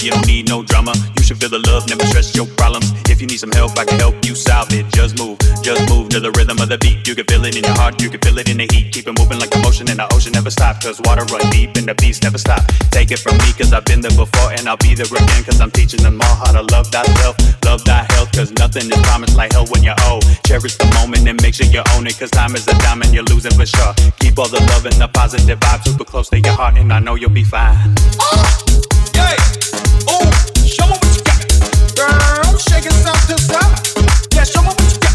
Love, you don't need no drama. You should feel the love, never stress your problems. If you need some help, I can help you solve it. Just move, just move the rhythm of the beat. You can feel it in your heart, you can feel it in the heat. Keep it moving like the motion in the ocean never stop. Cause water run deep and the beats never stop. Take it from me, cause I've been there before and I'll be there again. Cause I'm teaching them all how to love thyself, love thy health. Cause nothing is promised like hell when you're old. Cherish the moment and make sure you own it. Cause time is a diamond, you're losing for sure. Keep all the love and the positive vibes super close to your heart, and I know you'll be fine. to the side, smiling with pride. If they throw a little shade, give a little side eye.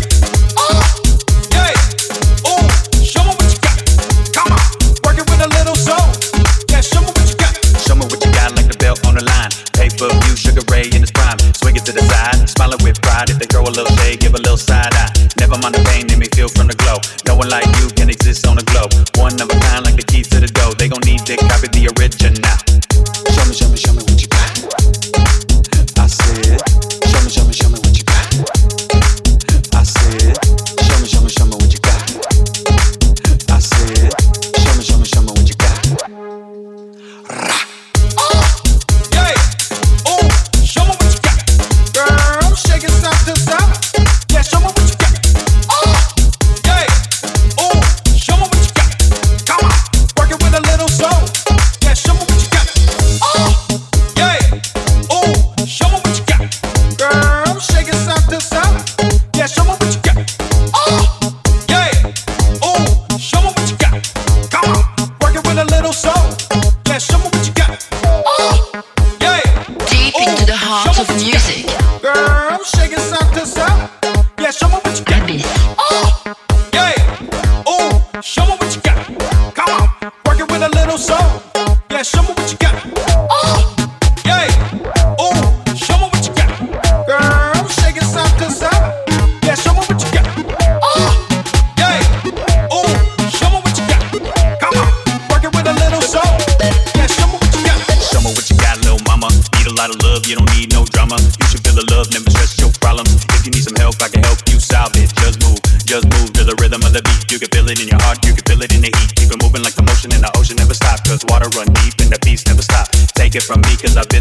Never mind the pain, let me feel from the glow. No one like you can exist on the globe. Show me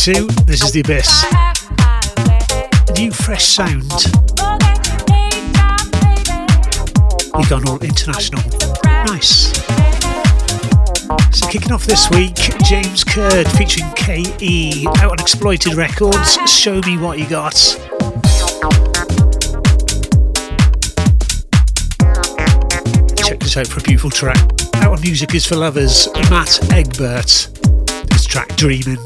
2022. This is The Abyss. New fresh sound. We've gone all international. Nice. So, kicking off this week, James Curd featuring KE out on Exploited Records. Show me what you got. Check this out for a beautiful track. Our music is for lovers, Matt Egbert. This track, Dreaming.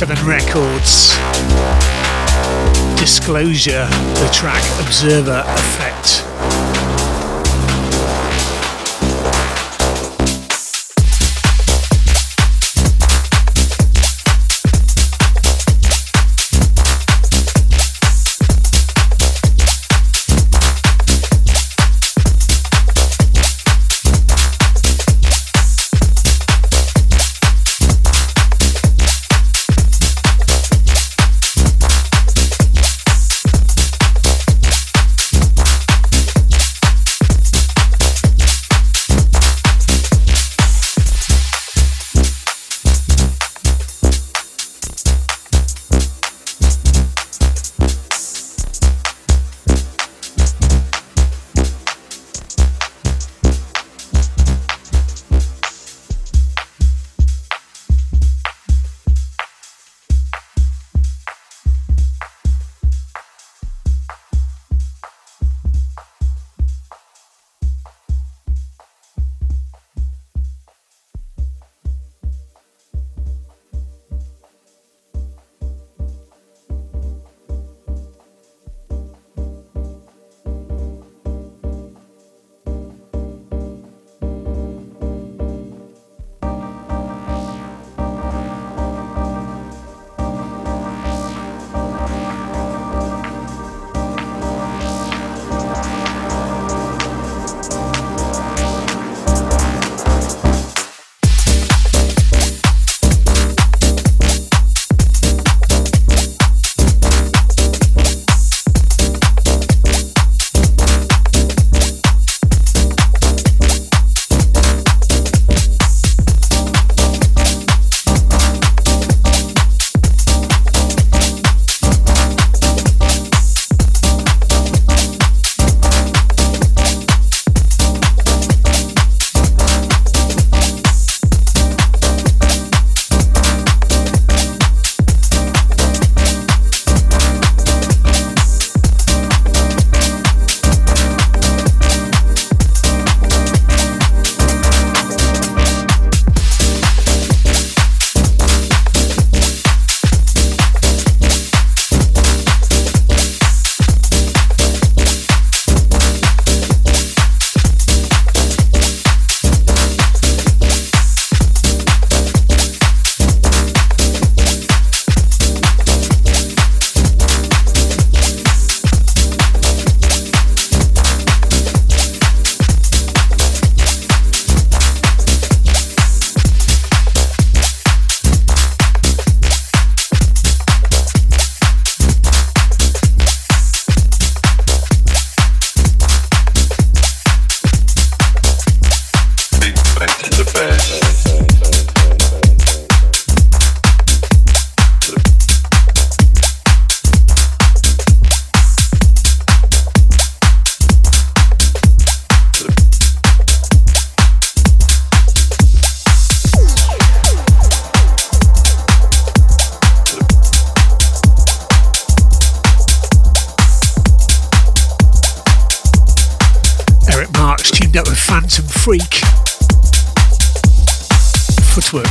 K7 Records. Disclosure, the track Observer Effect.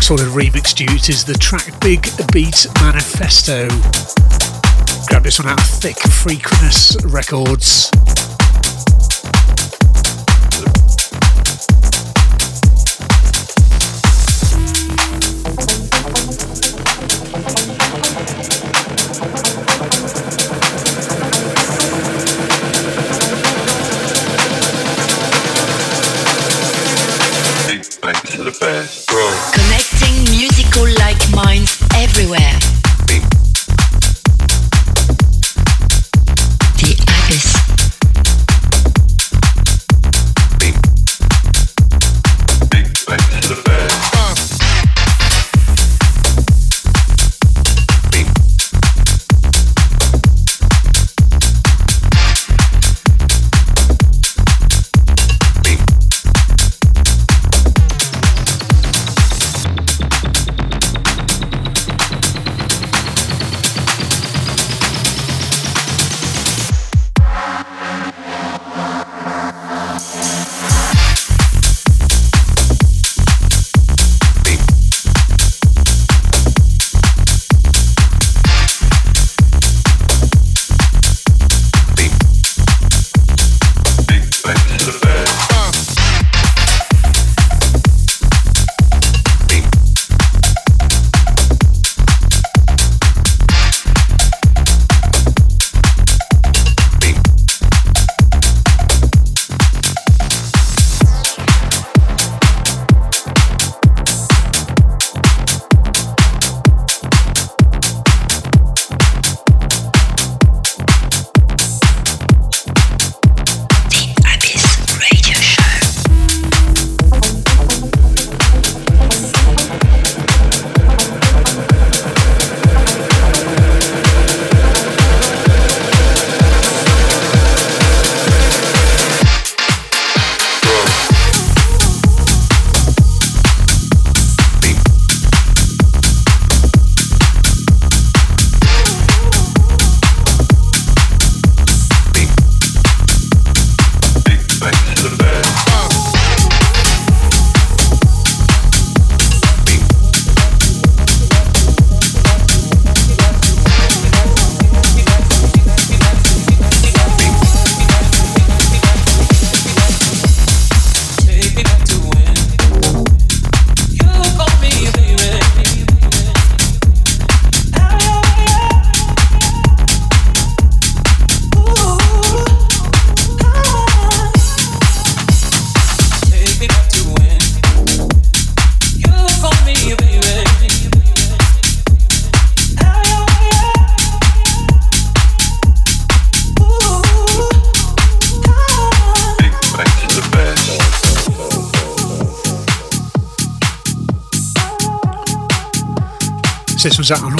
Footwork Solid remix dude is the track Big Beat Manifesto. Grab this one out of Thick Freakness Records.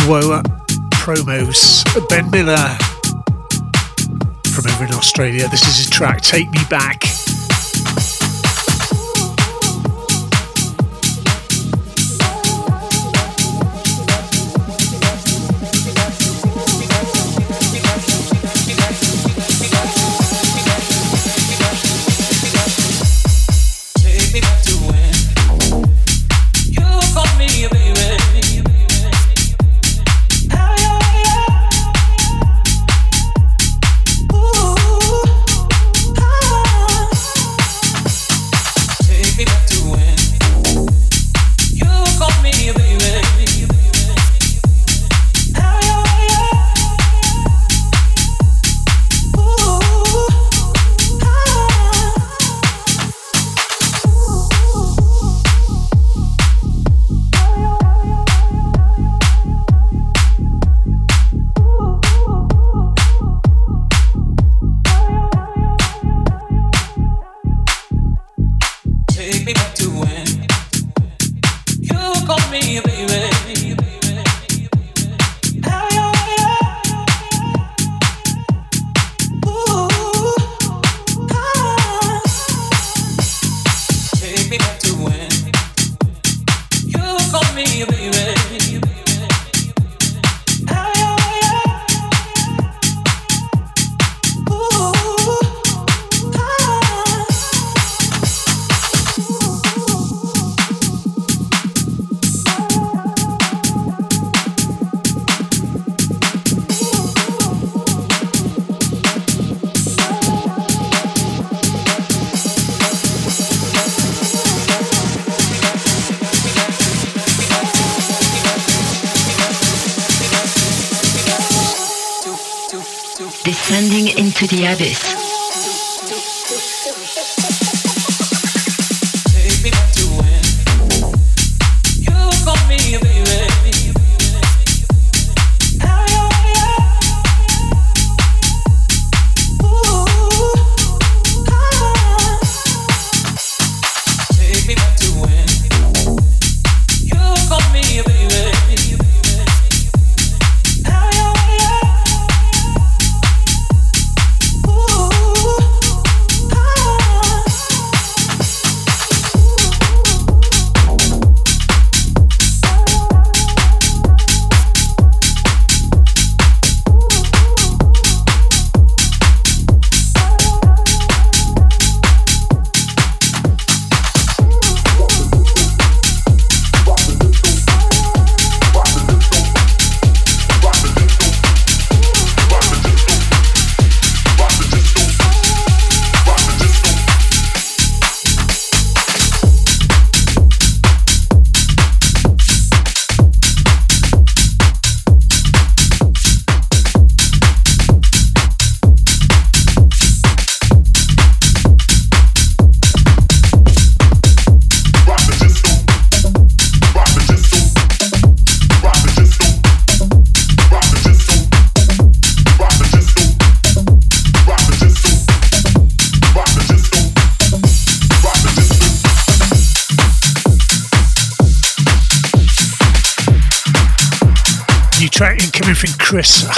Was WOA uh, promos. Ben Miller from over in Australia. This is his track, Take Me Back.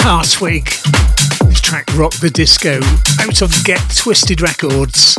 Chris Hartwig. His track Rock the Disco out on Get Twisted Records.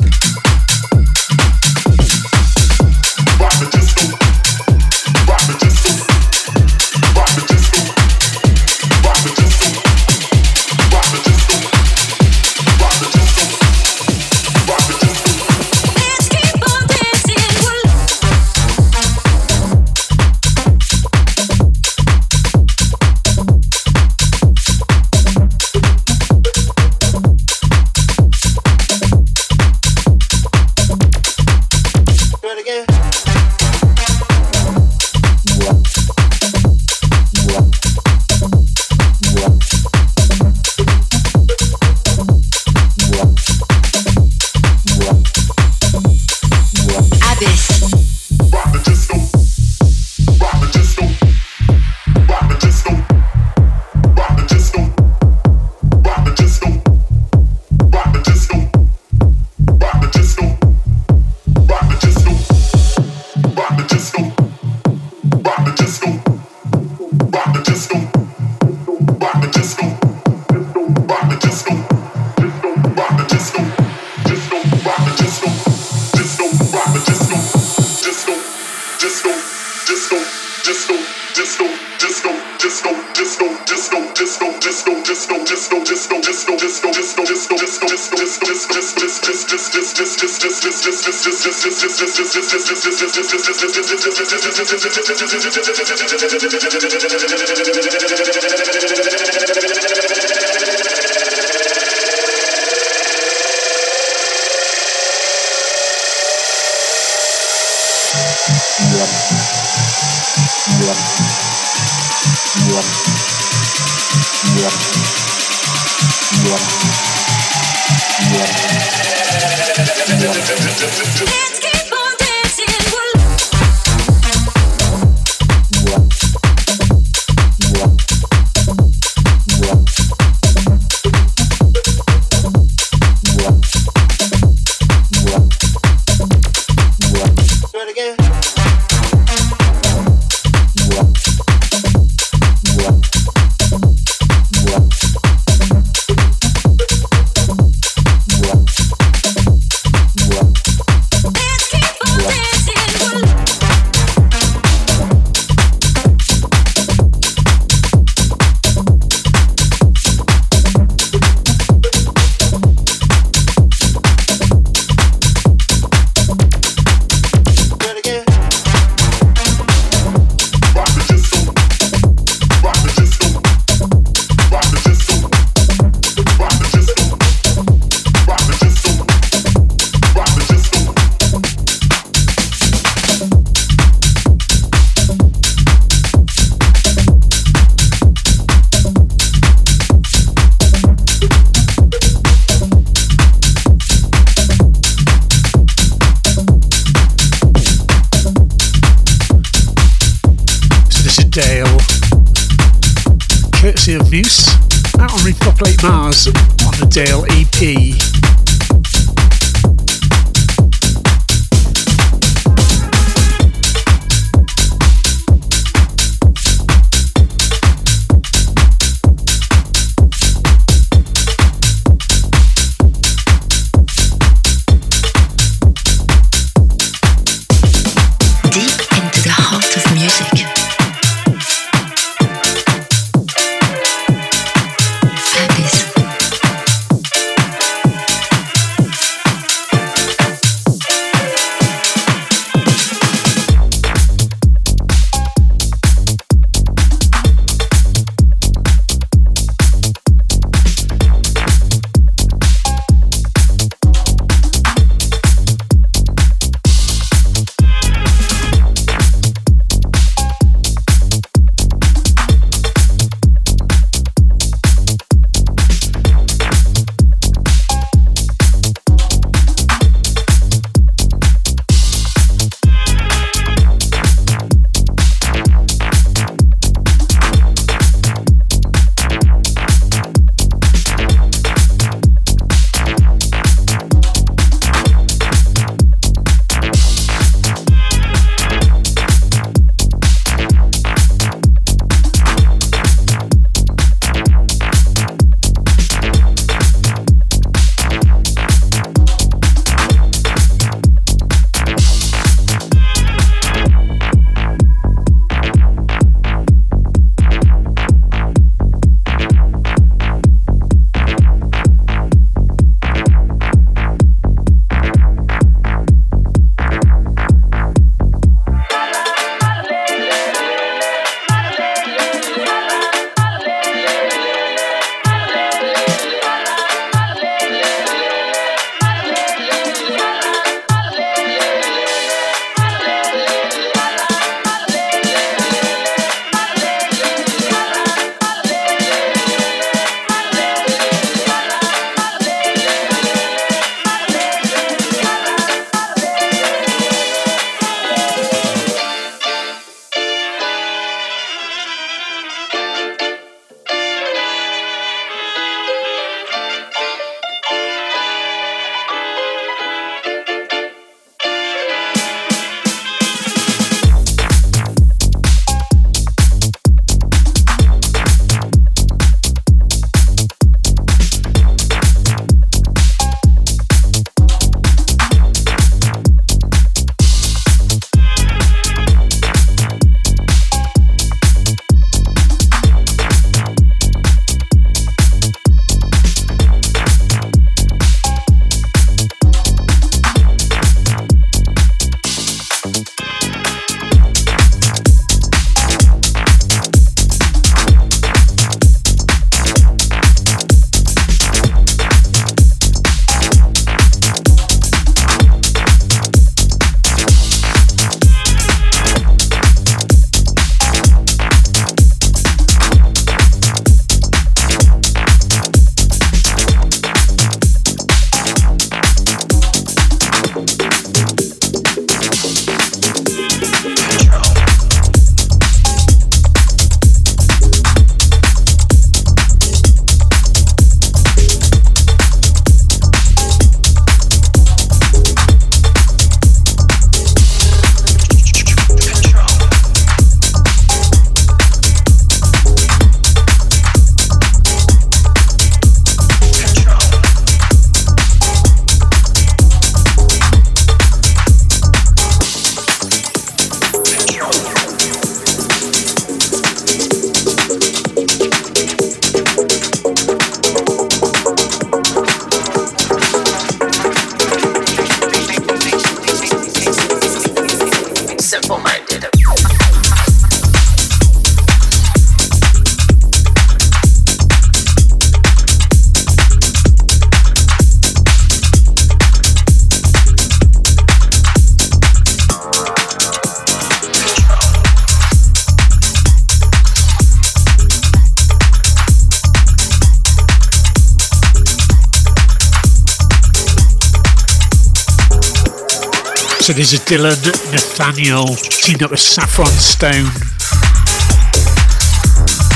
There's a Dylan Nathaniel teamed up with Saffron Stone.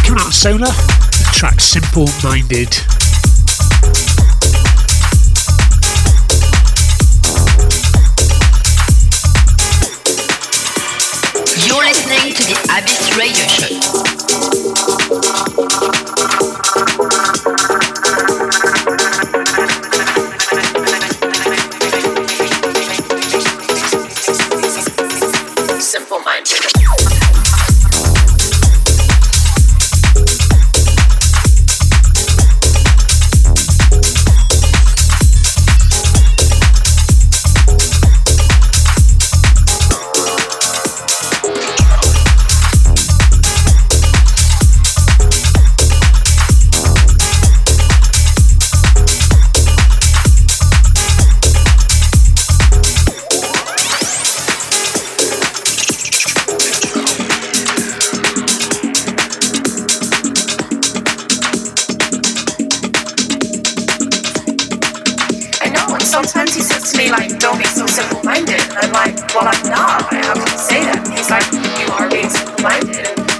Coming out of Solar, the track Simple Minded.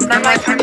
Bye-bye.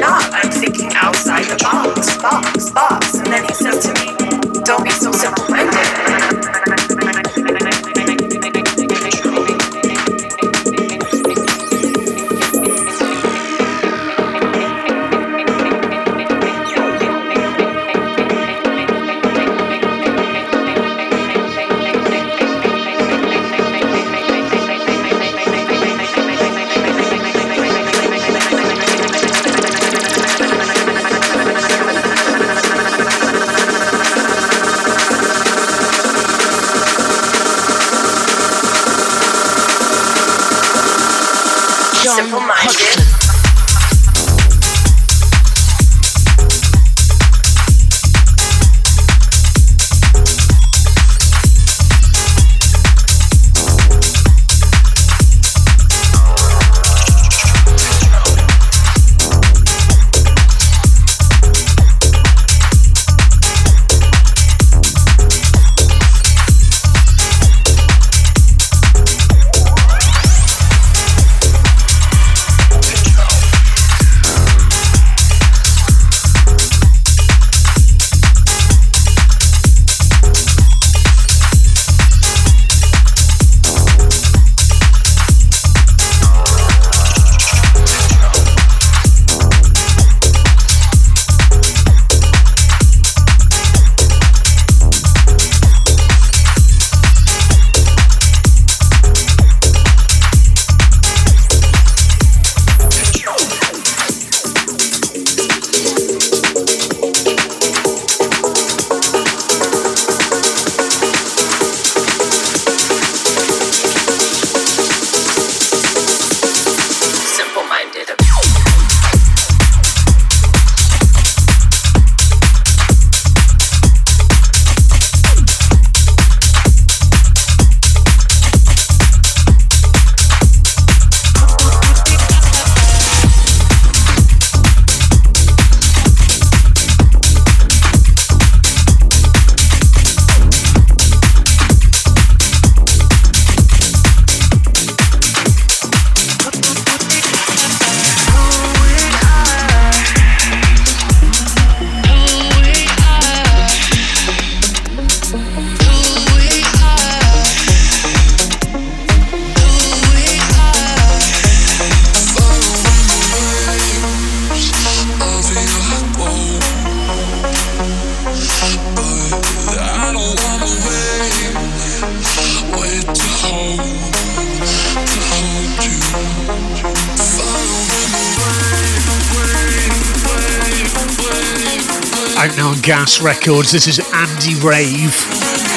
Records. This is Andy Rave,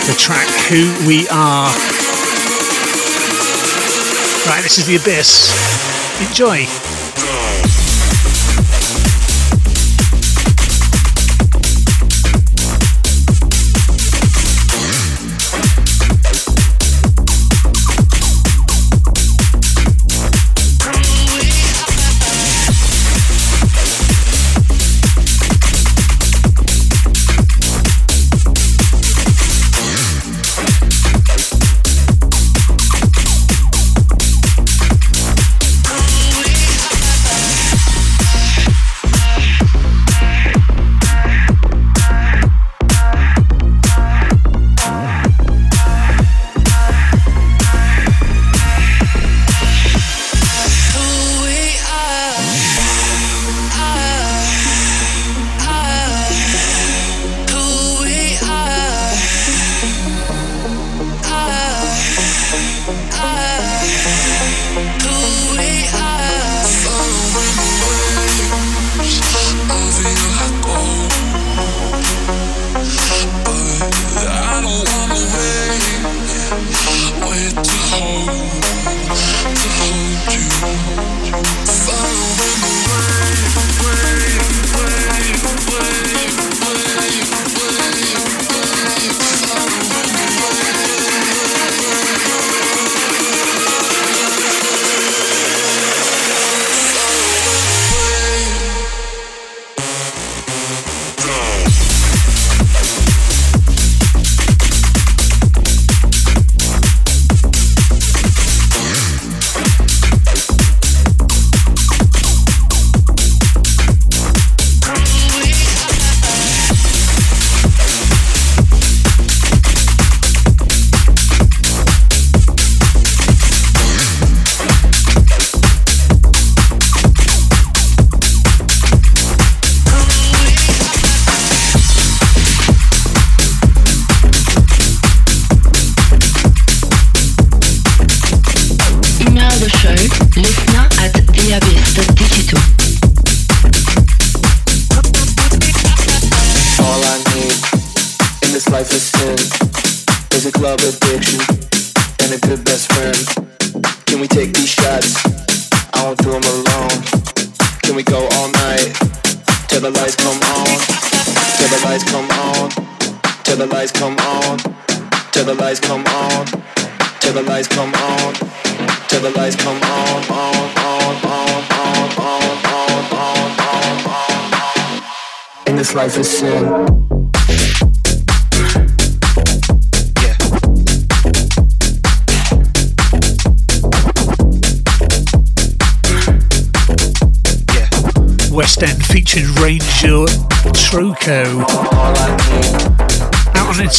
the track Who We Are. Right, this is The Abyss. Enjoy.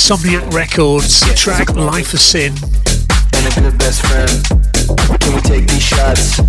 Insomniac Records, track Life of Sin. And a good best friend. Can we take these shots?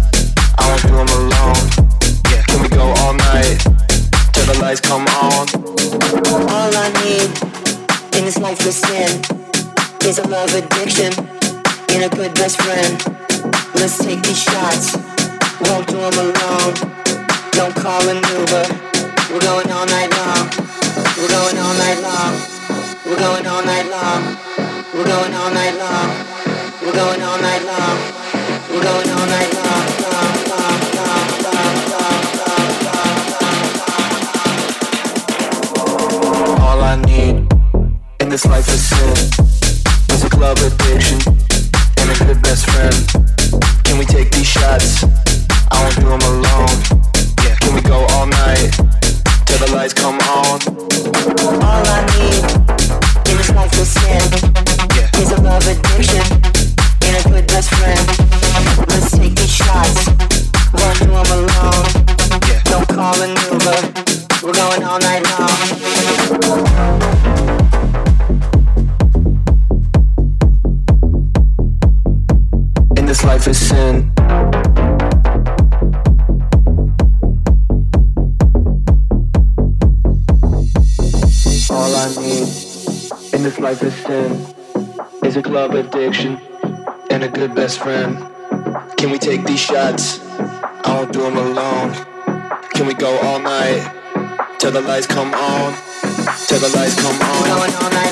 addiction friend? Can we take these shots? I won't do them alone. Can we go all night? Till the lights come on. Till the lights come on. Going all night.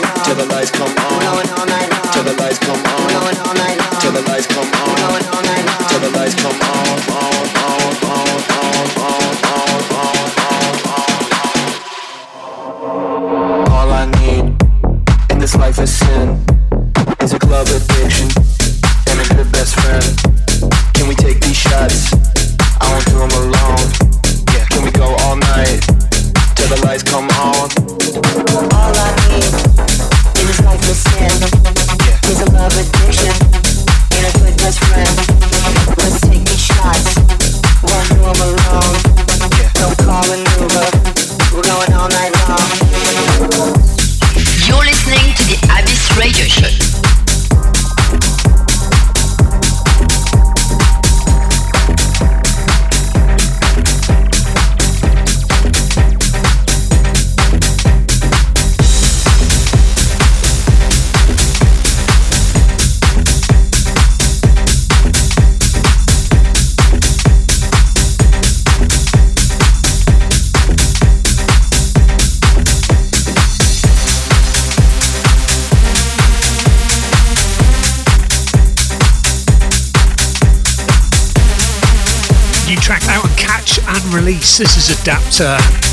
Selector.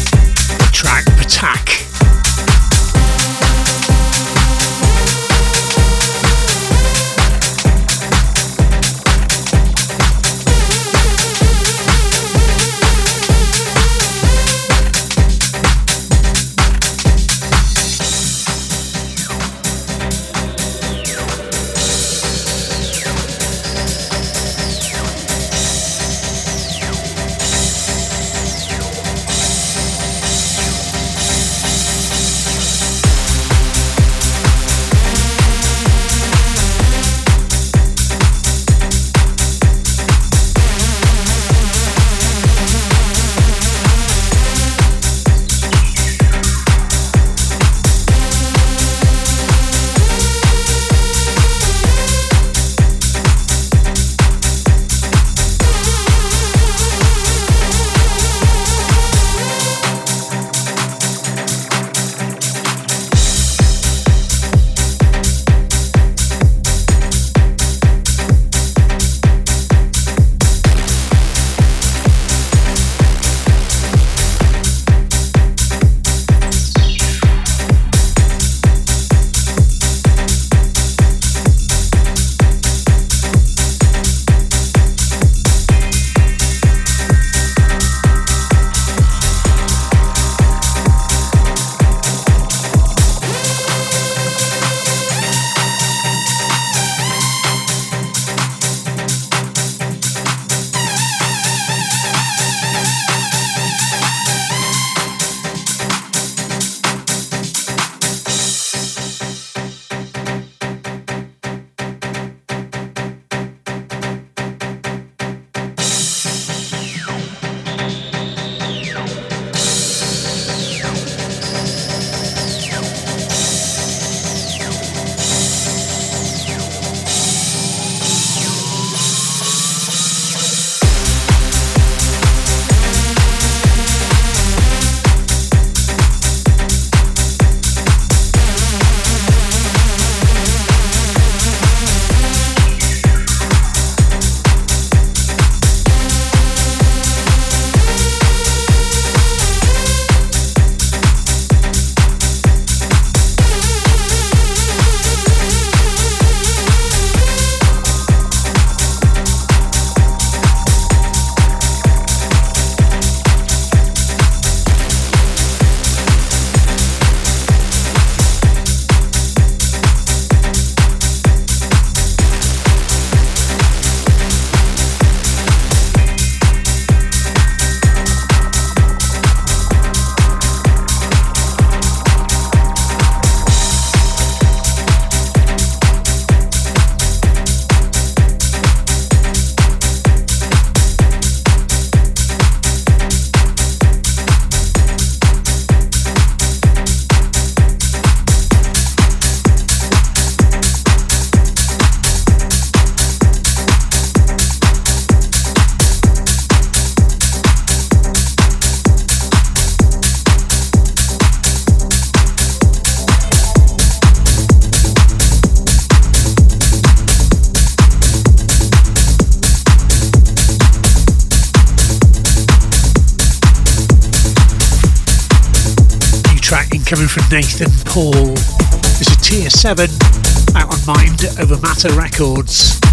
Nathan Paul. This is Tier 7 out on Mind Over Matter Records.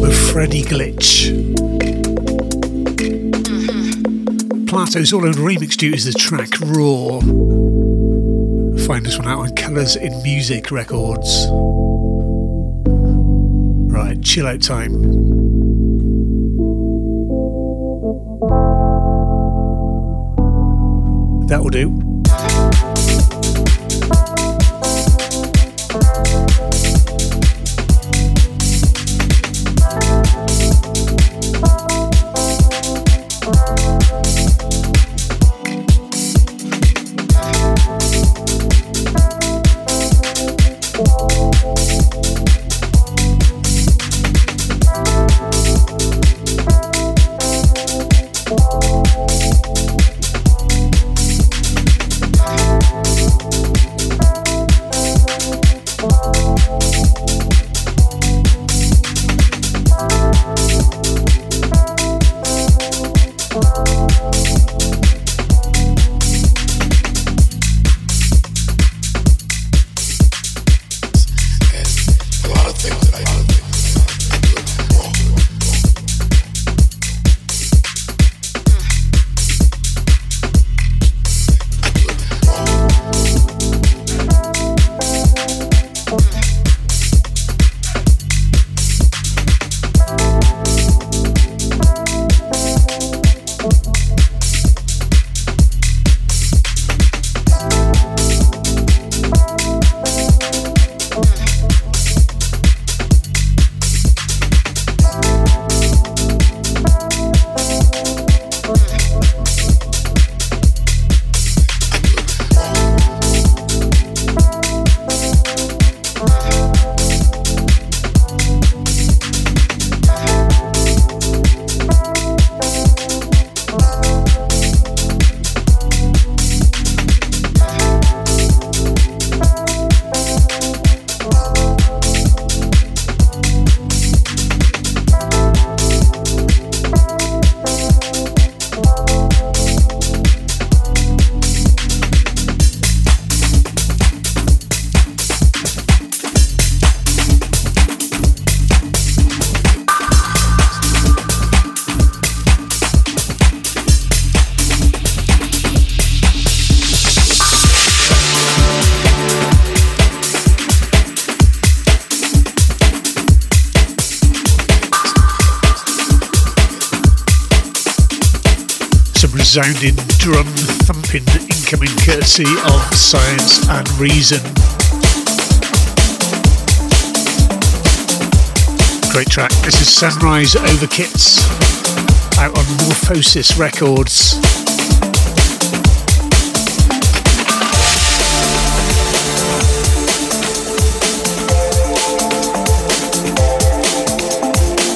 With Freddie Glitch. Mm-hmm. Plato's all own remix duties the track Raw. Find this one out on Colours in Music Records. Right, chill out time. That will do. Resounding drum thumping incoming courtesy of Science and Reason. Great track. This is Sunrise Over Kits out on Morphosis Records.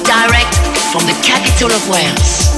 Direct from the capital of Wales.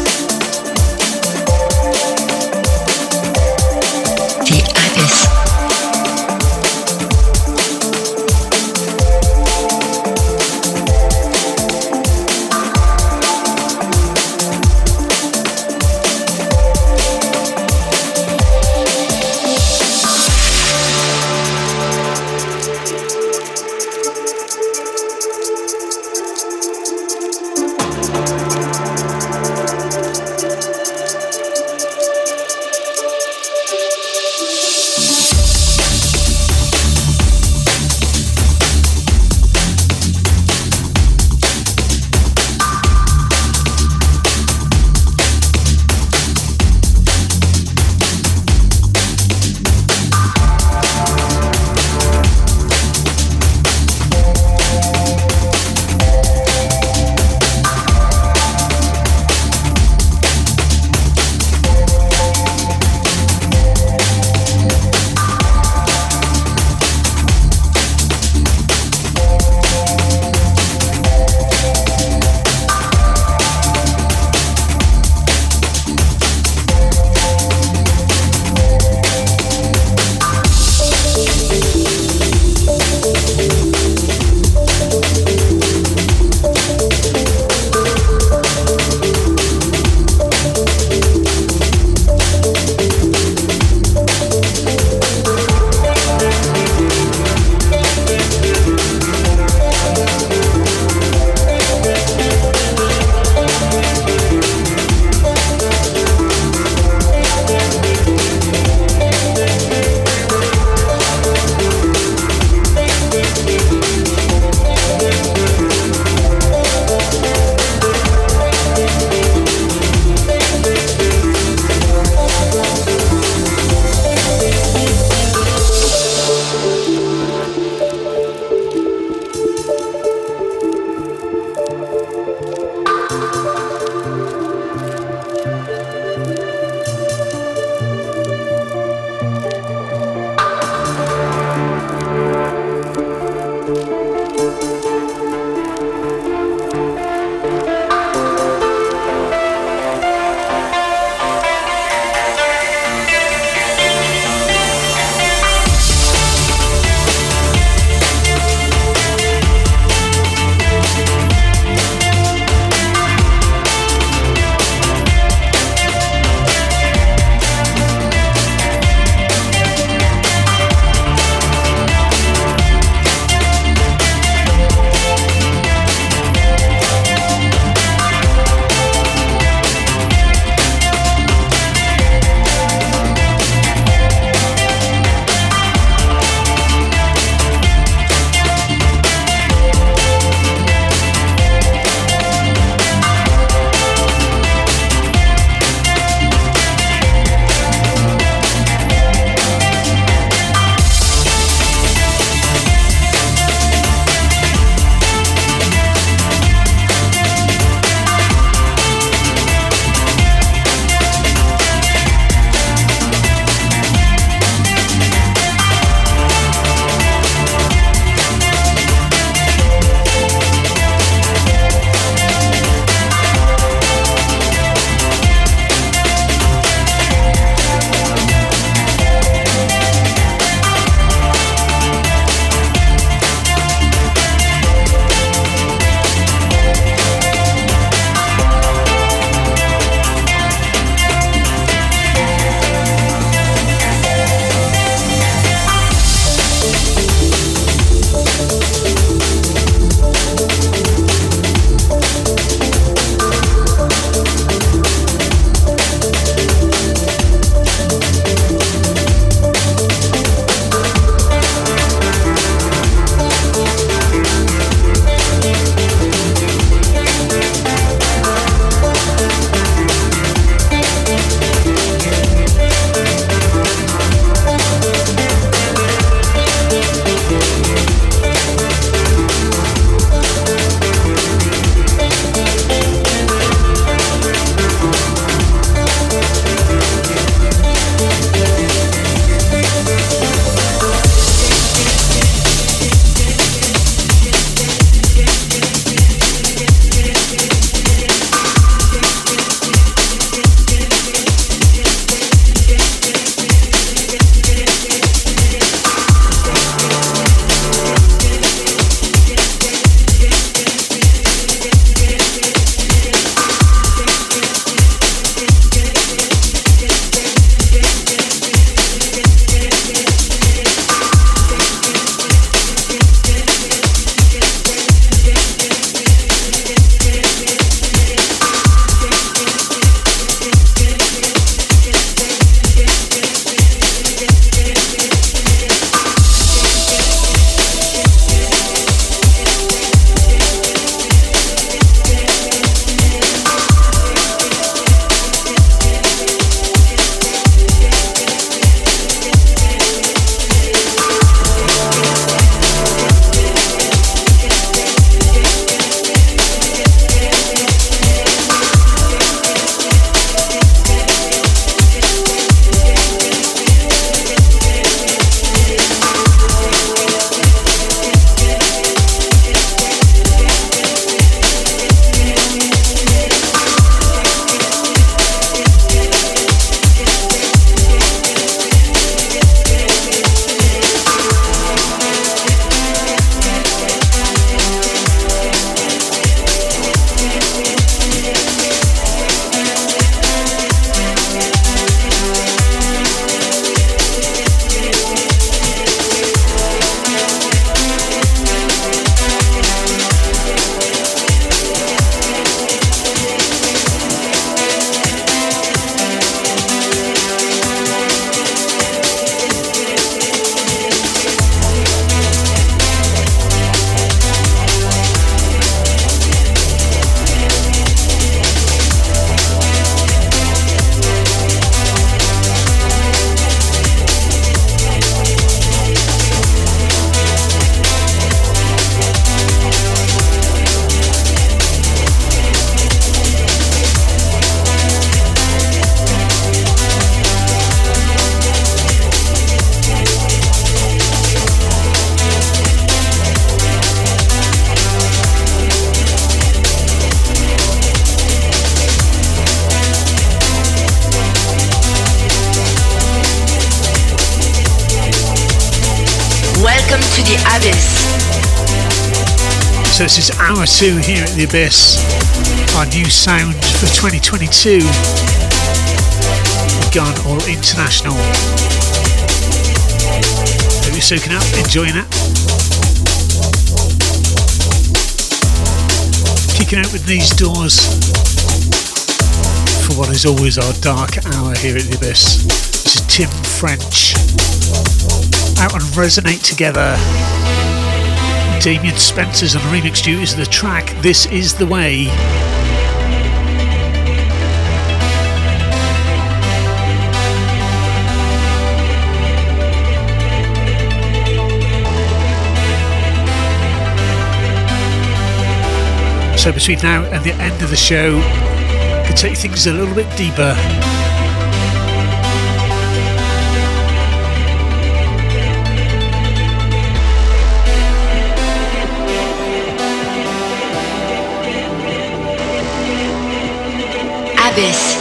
So this is hour two here at the Abyss. Our new sound for 2022. We've gone all international. Hope you're soaking up, enjoying it. Kicking out with these doors for what is always our dark hour here at the Abyss. This is Tim French. Out on Resonate Together. Damien Spencer's on remix duties of the track This Is the Way. So between now and the end of the show, I could take things a little bit deeper. Abyss.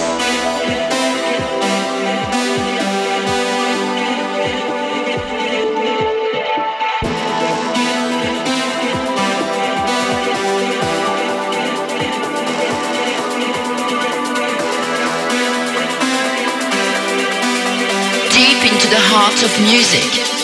Deep into the heart of music.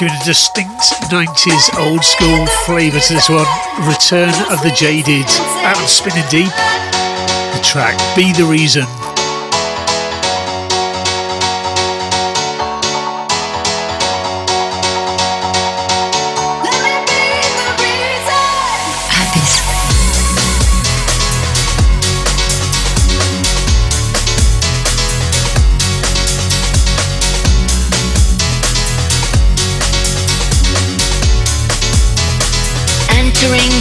Giving a distinct 90s old school flavour to this one. Return of the Jaded. Out and Spinnin' Deep. The track Be the Reason.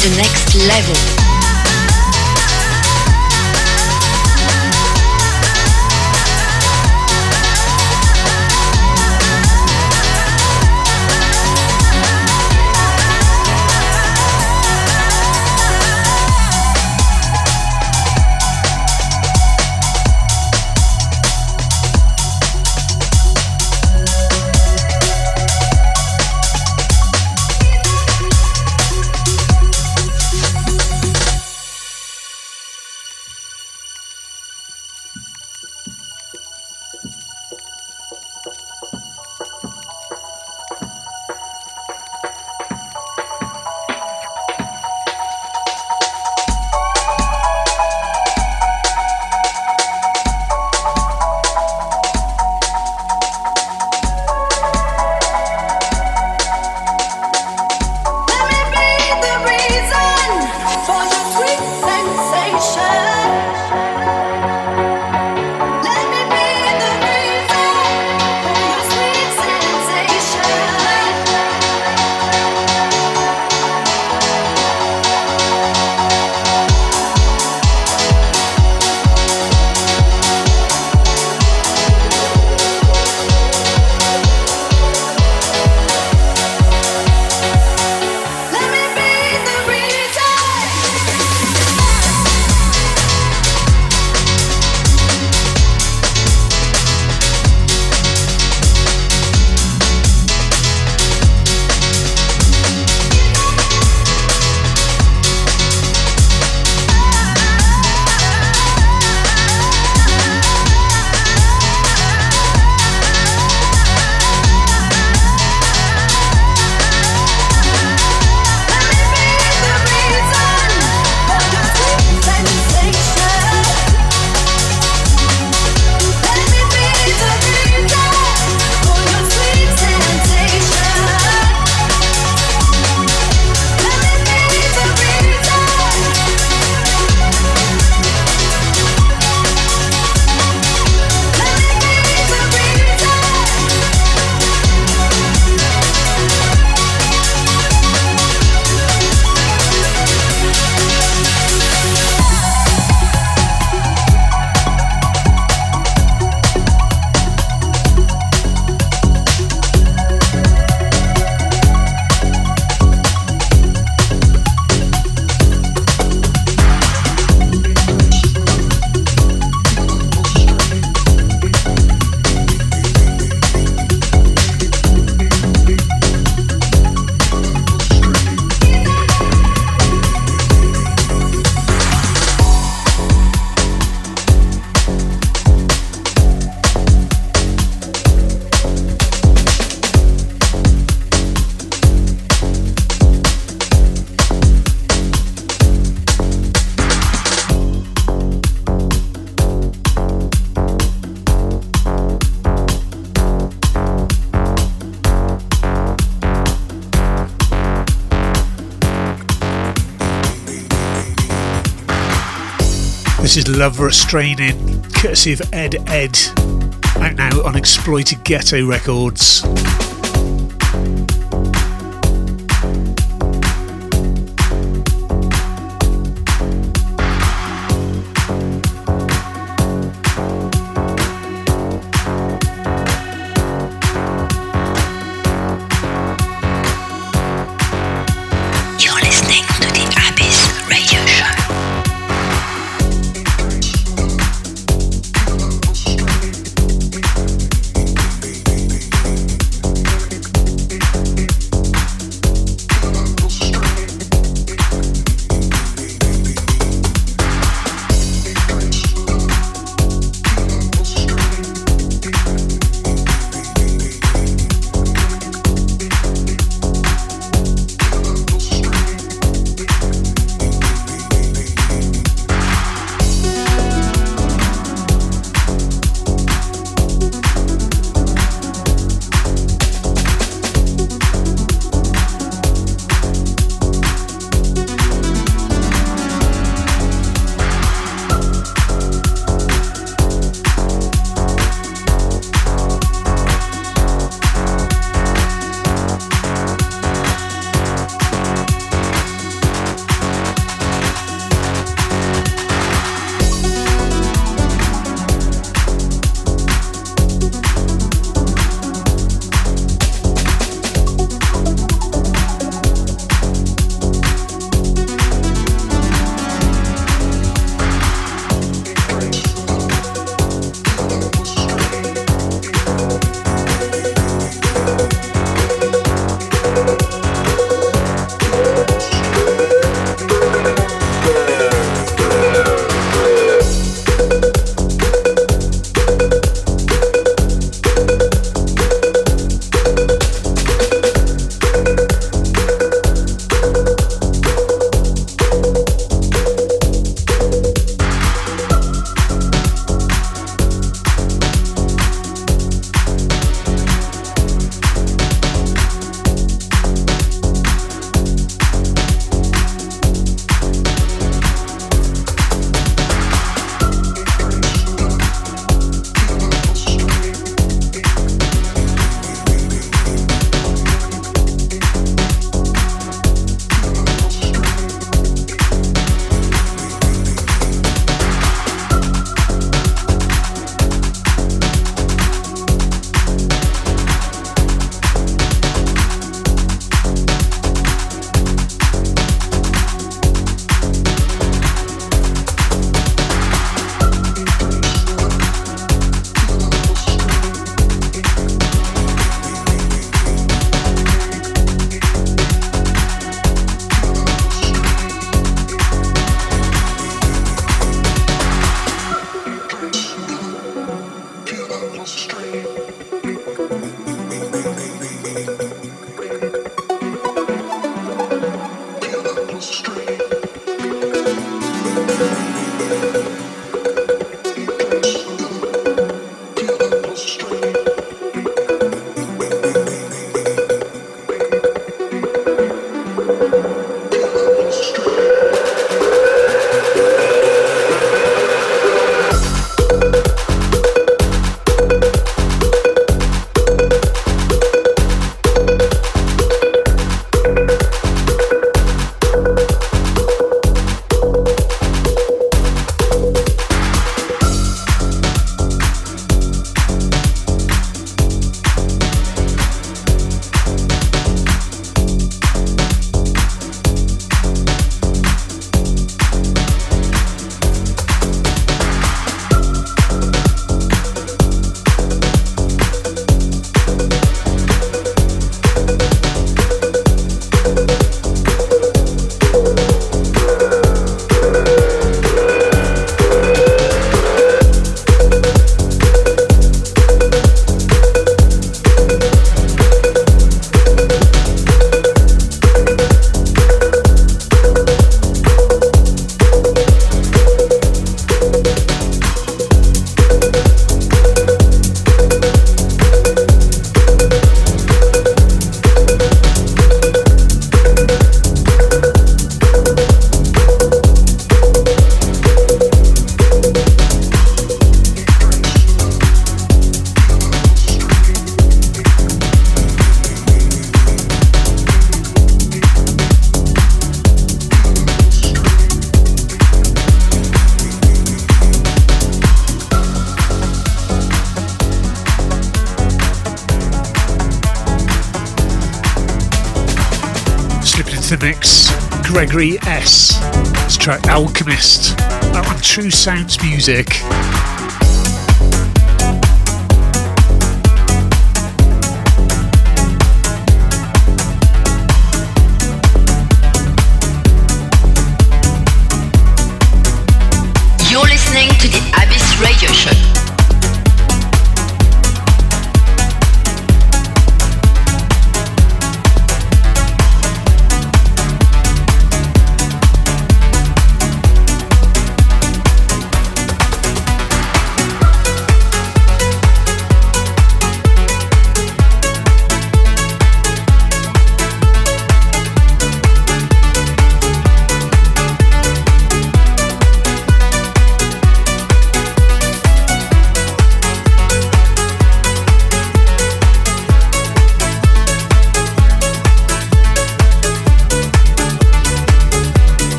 The next level. This is Love Restraining, courtesy of Ed Ed, out now on Exploited Ghetto Records. One, True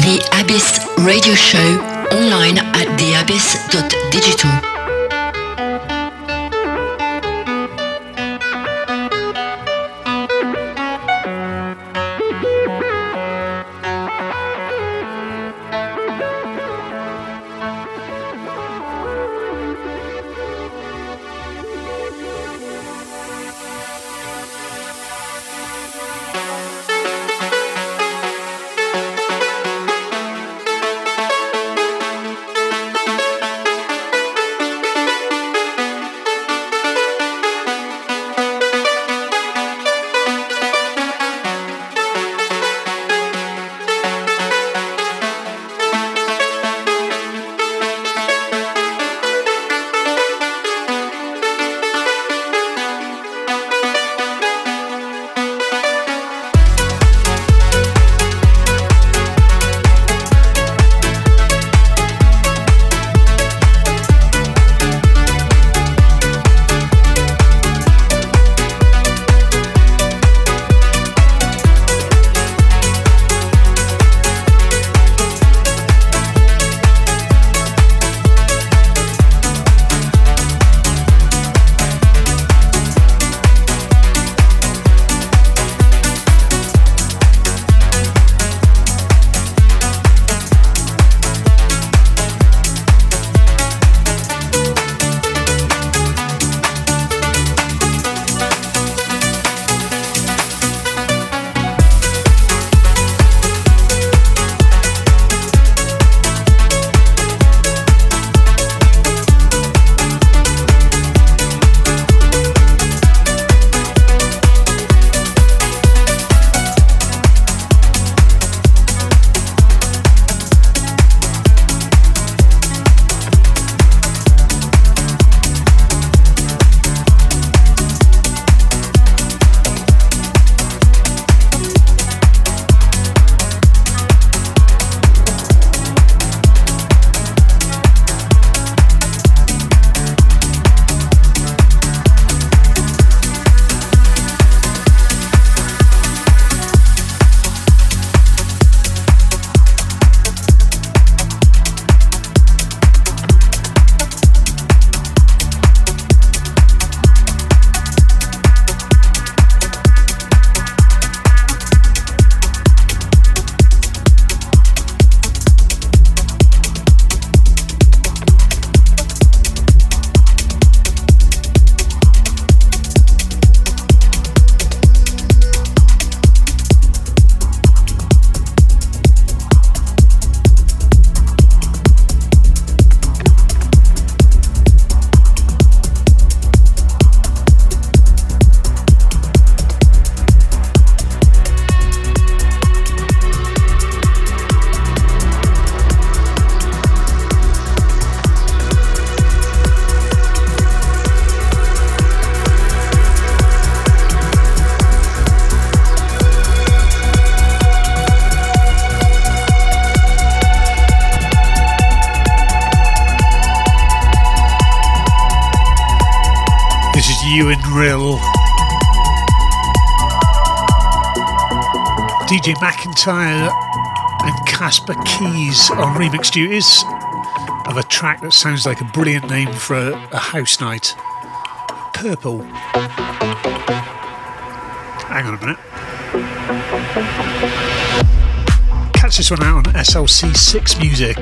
Sounds Abyss radio show online at theabyss.digital. DJ McIntyre and Casper Keys on remix duties of a track that sounds like a brilliant name for a, a house night. Purple. Hang on a minute. Catch this one out on SLC6 Music.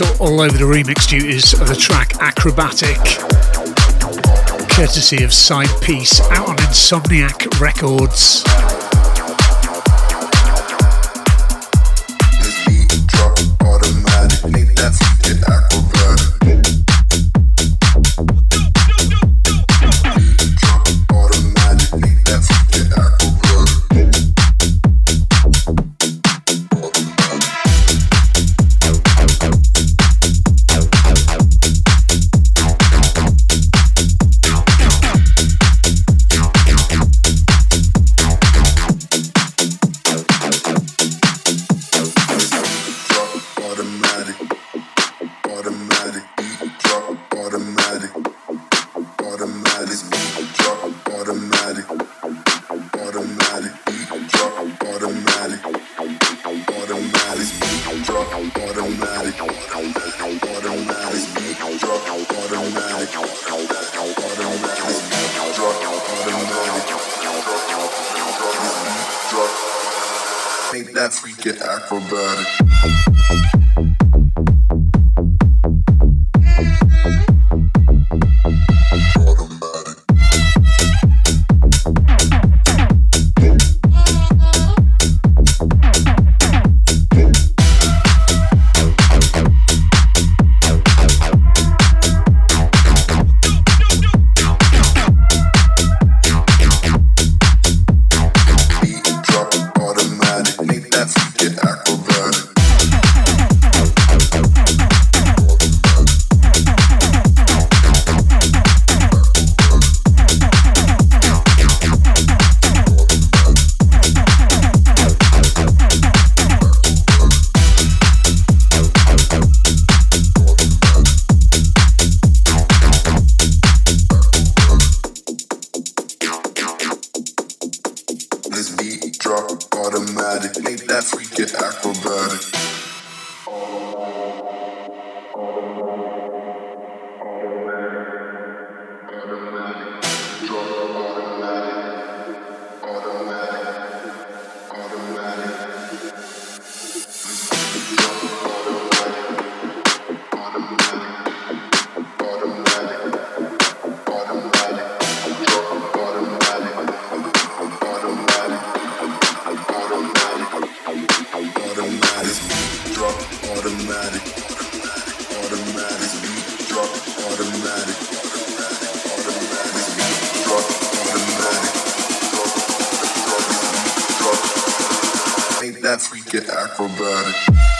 All over the remix duties of the track Acrobatic, courtesy of Side Piece, out on Insomniac Records. get acrobatic.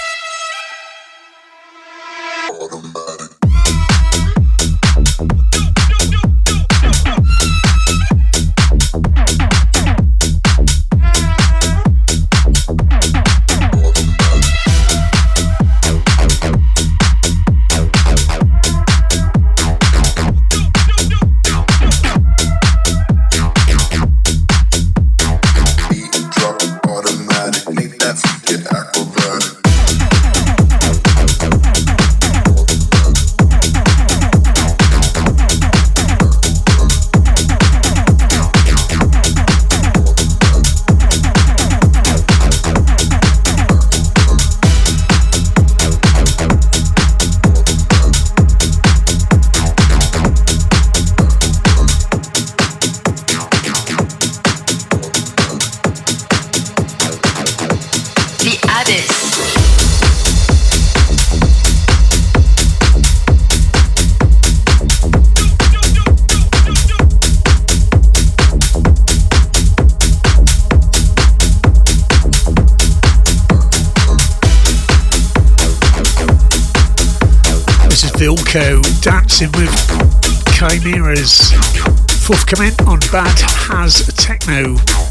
Dancing with Chimeras. Forthcoming on Bad Has Techno.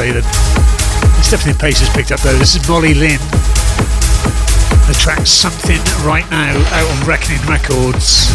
Say definitely the pace has picked up though. This is Molly Lynn. The track Something Right Now out on Reckoning Records.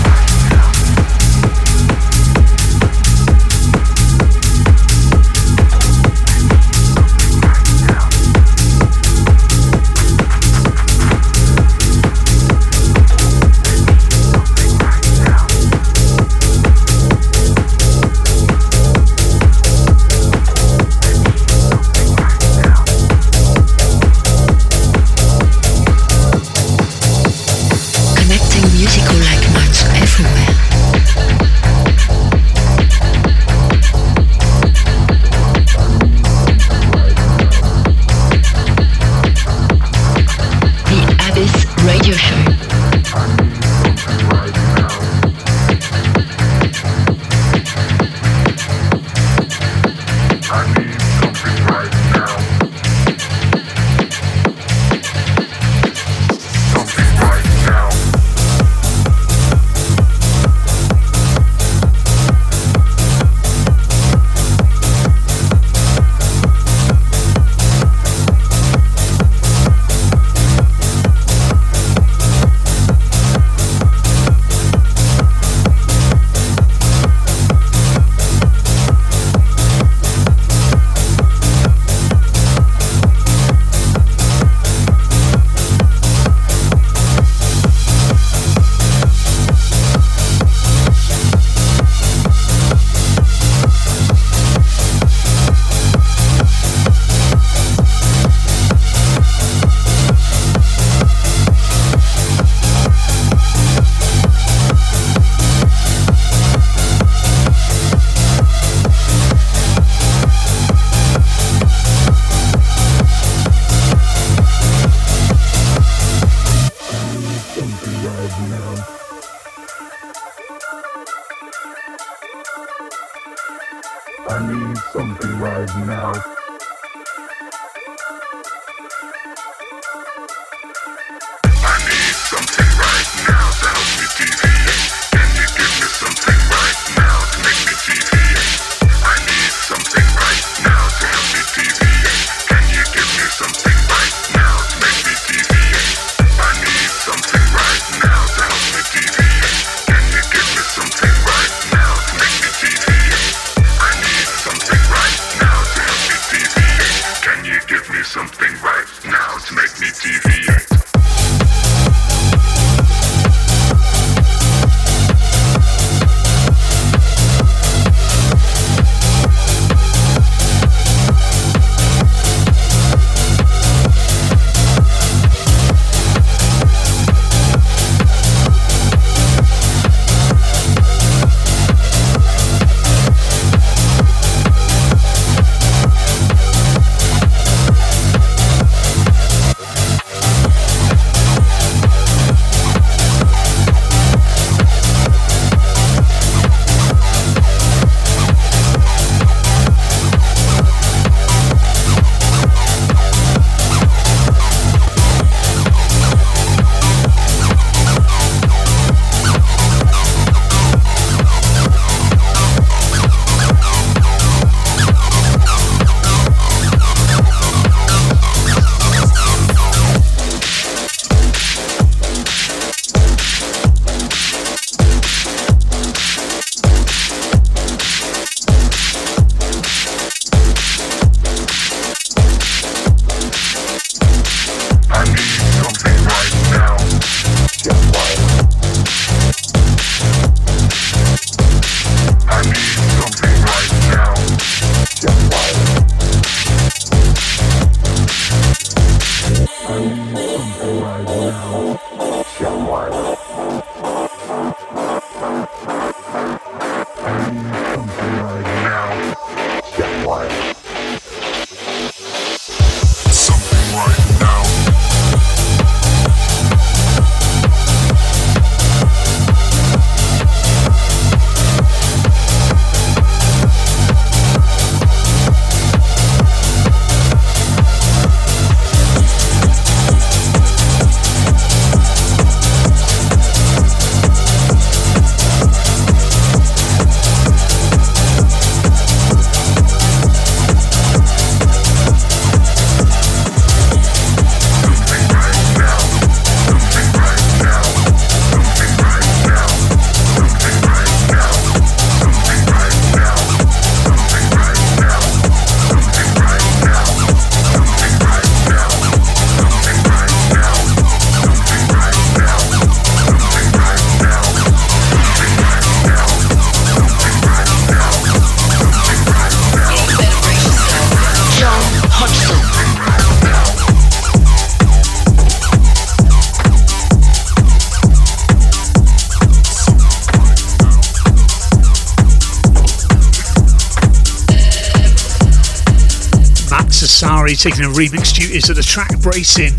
Murray taking a remix duties at the track Bracing.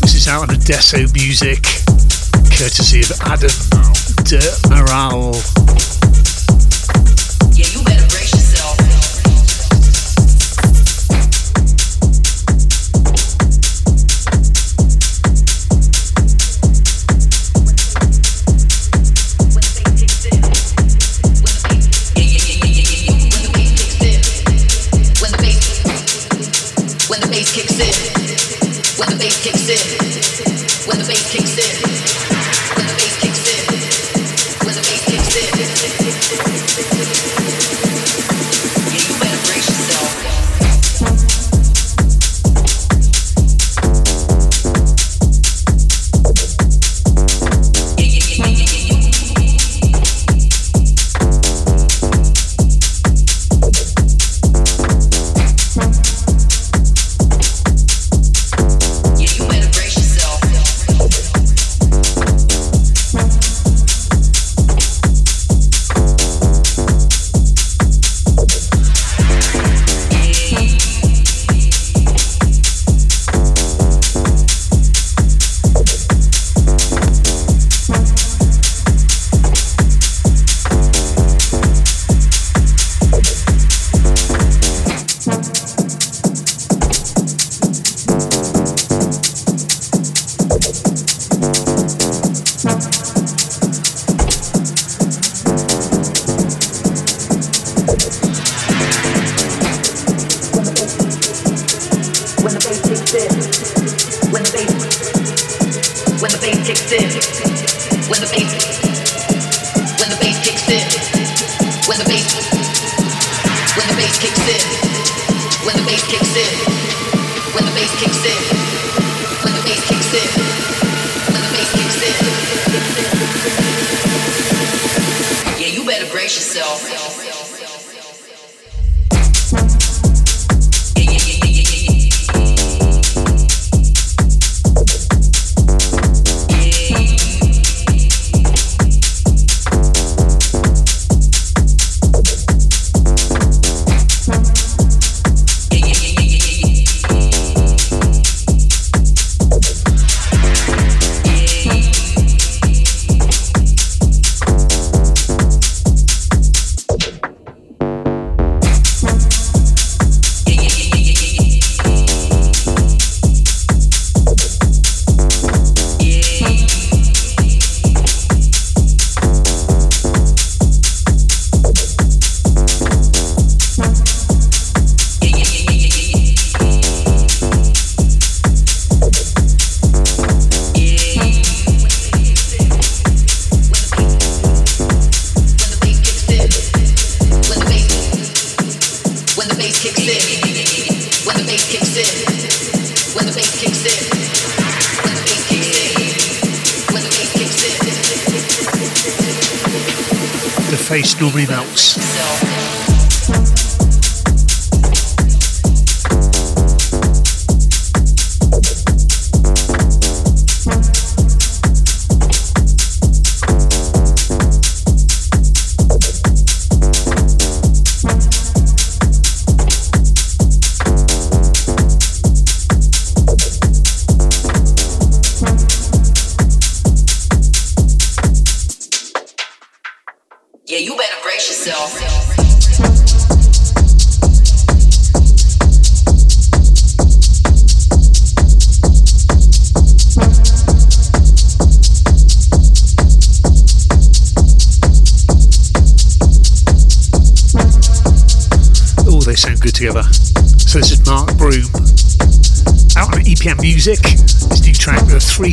This is out on Adesso Music, courtesy of Adam de Moral.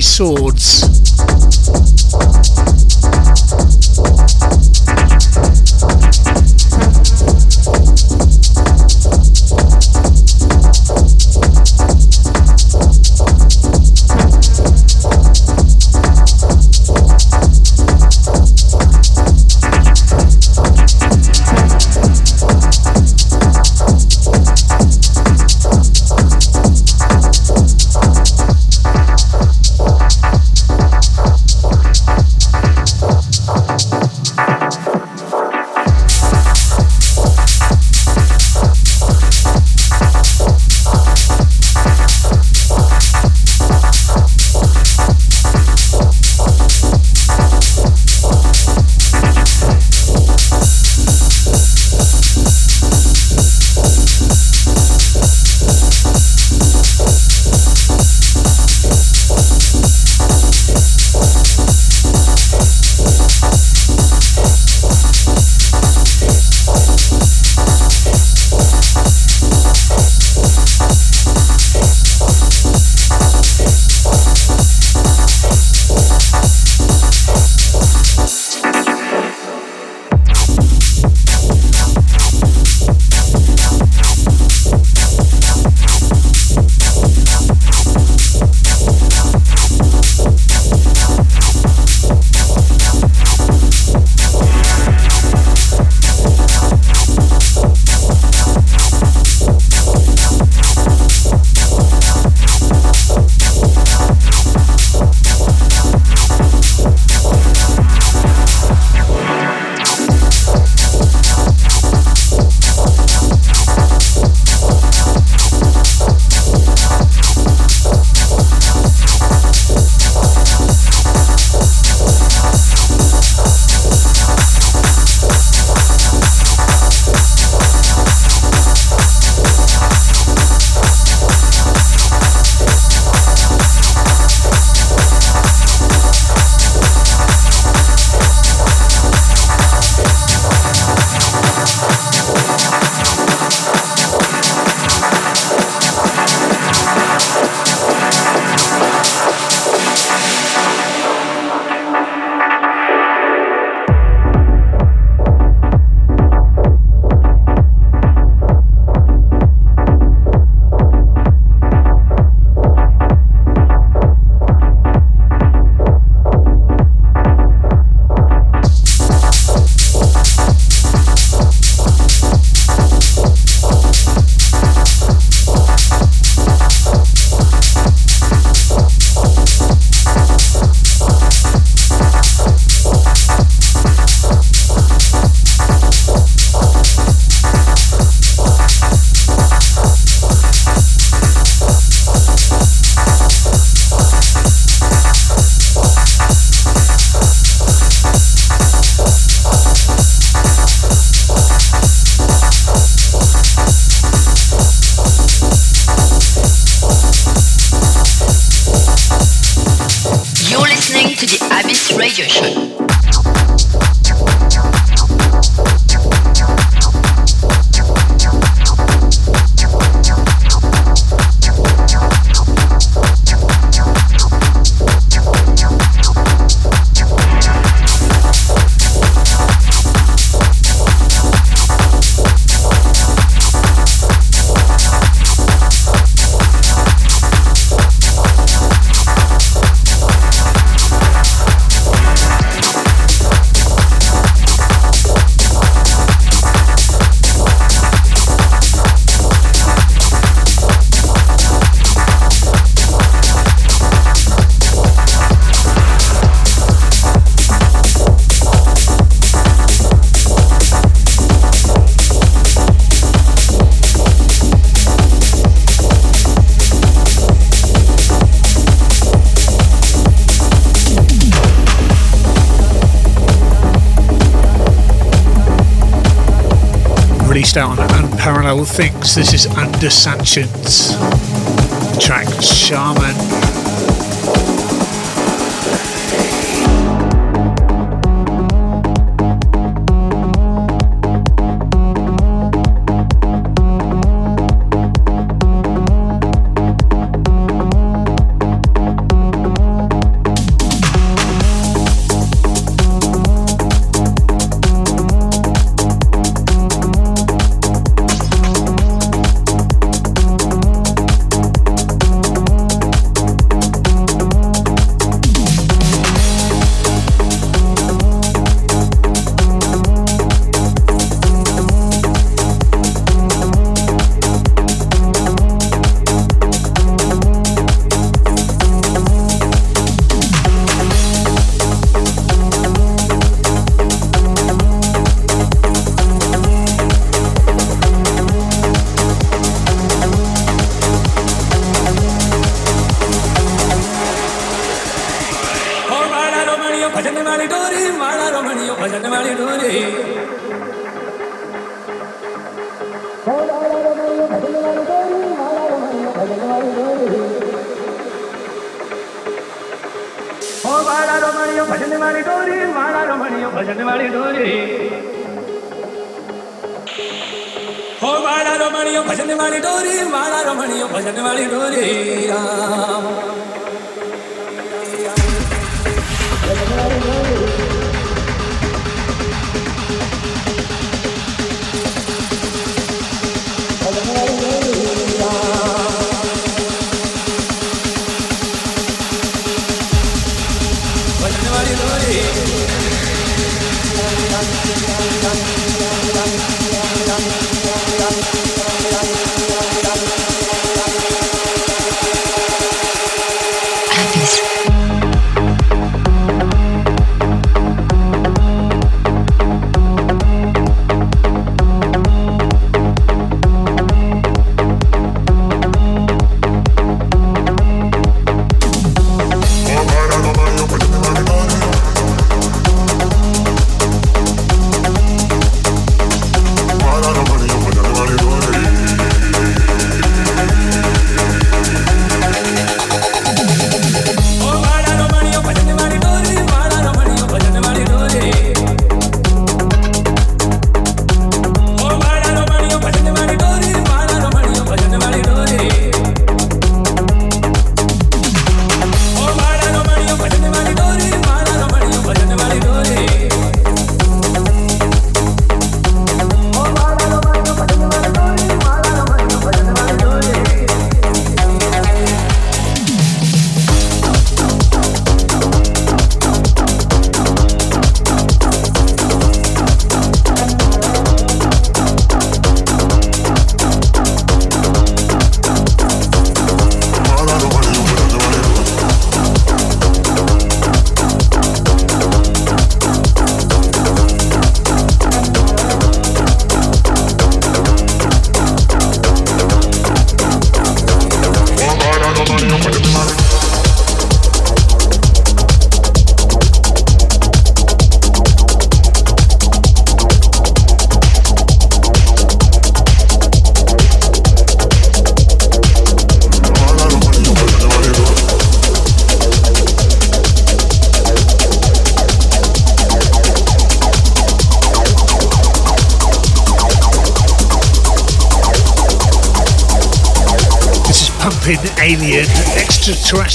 Swords. Released out on Unparalleled Things. This is Under Sanctions. Track Shaman. માળા રમણીઓ ભજન વાળી ડોરી માળા રમણીઓ ભજન વાળી ડોરી. હો માળા રમણીઓ ભજન વાળી ડોરી માળા રમણીઓ ભજન વાળી ડોરી. Ram.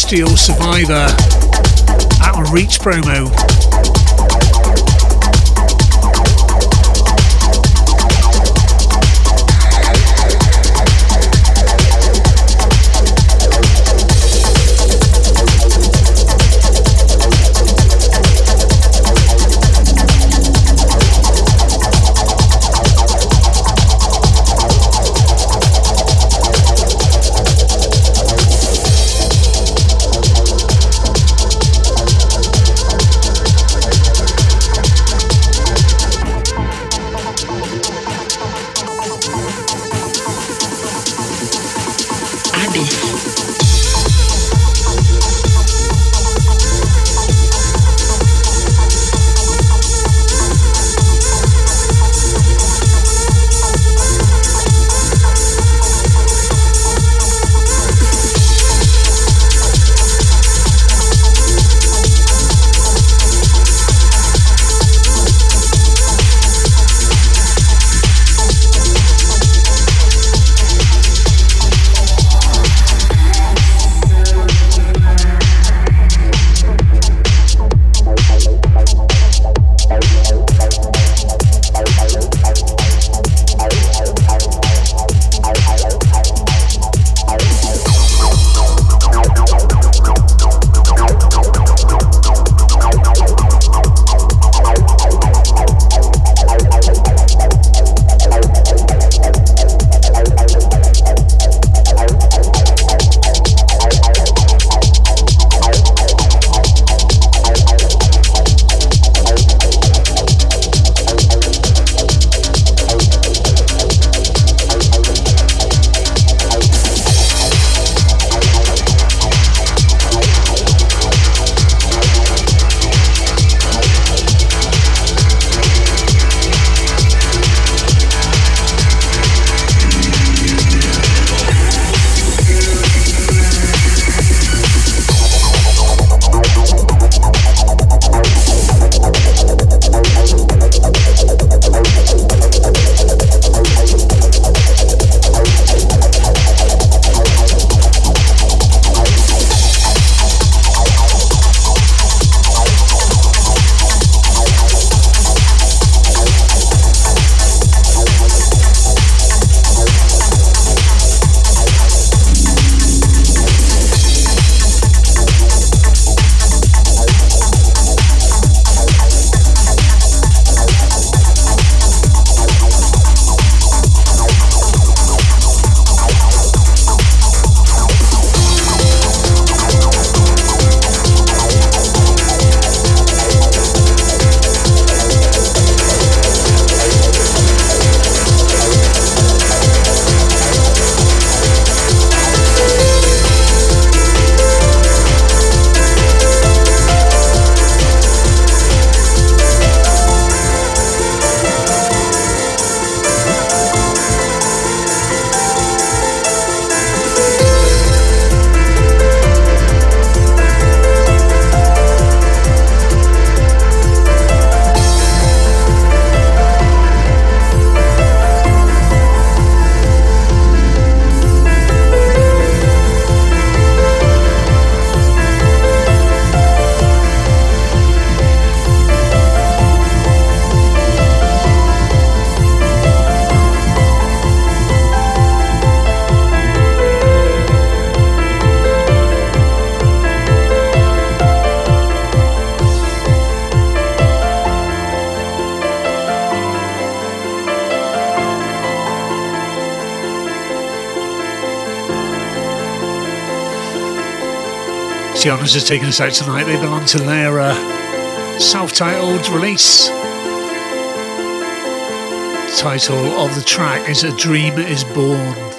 Extraterrestrial Survivor out on Reach promo. Has taken us out tonight. They belong to their uh, self-titled release. The title of the track is "A Dream Is Born."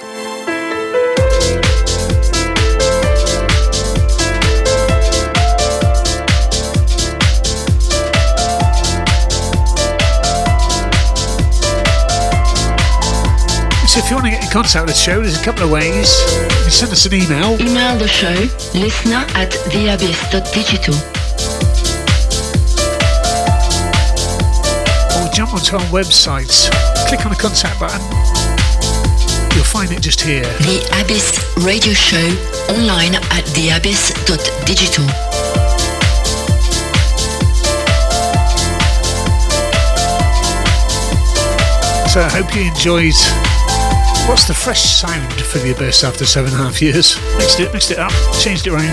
So if you want to get in contact with the show, there's a couple of ways. You can send us an email. Email the show, listener at theabyss.digital. Or jump onto our website, click on the contact button. You'll find it just here. The Abyss Radio Show online at theabyss.digital. So I hope you enjoyed what's the fresh sound for the Abyss after seven and a half years. Mixed it, mixed it up, changed it around.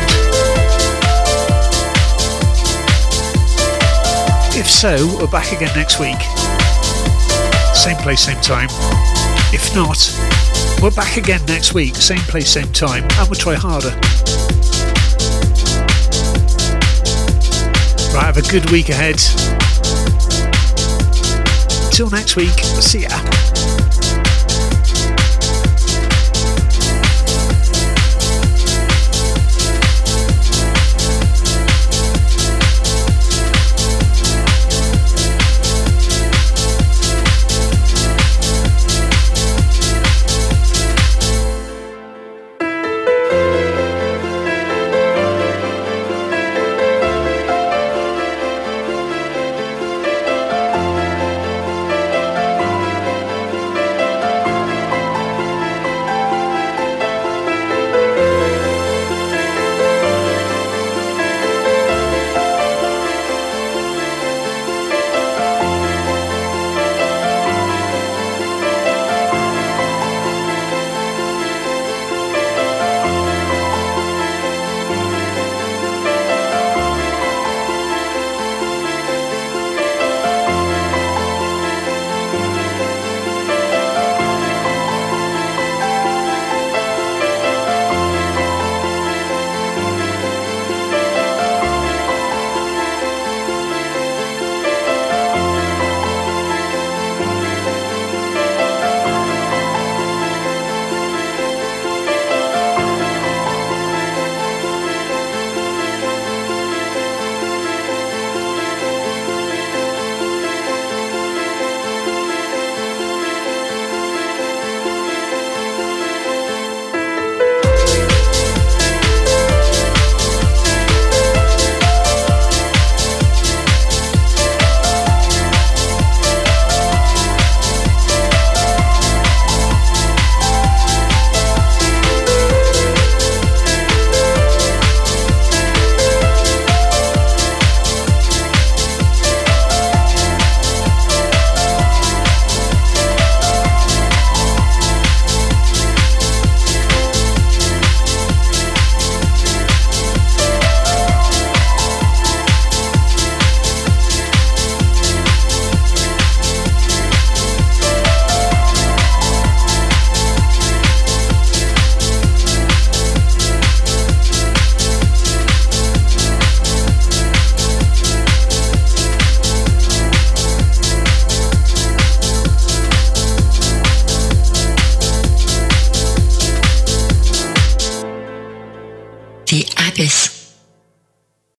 If so, we're back again next week. Same place, same time. If not, we're back again next week, same place, same time, and we'll try harder. Right, have a good week ahead. Till next week, see ya.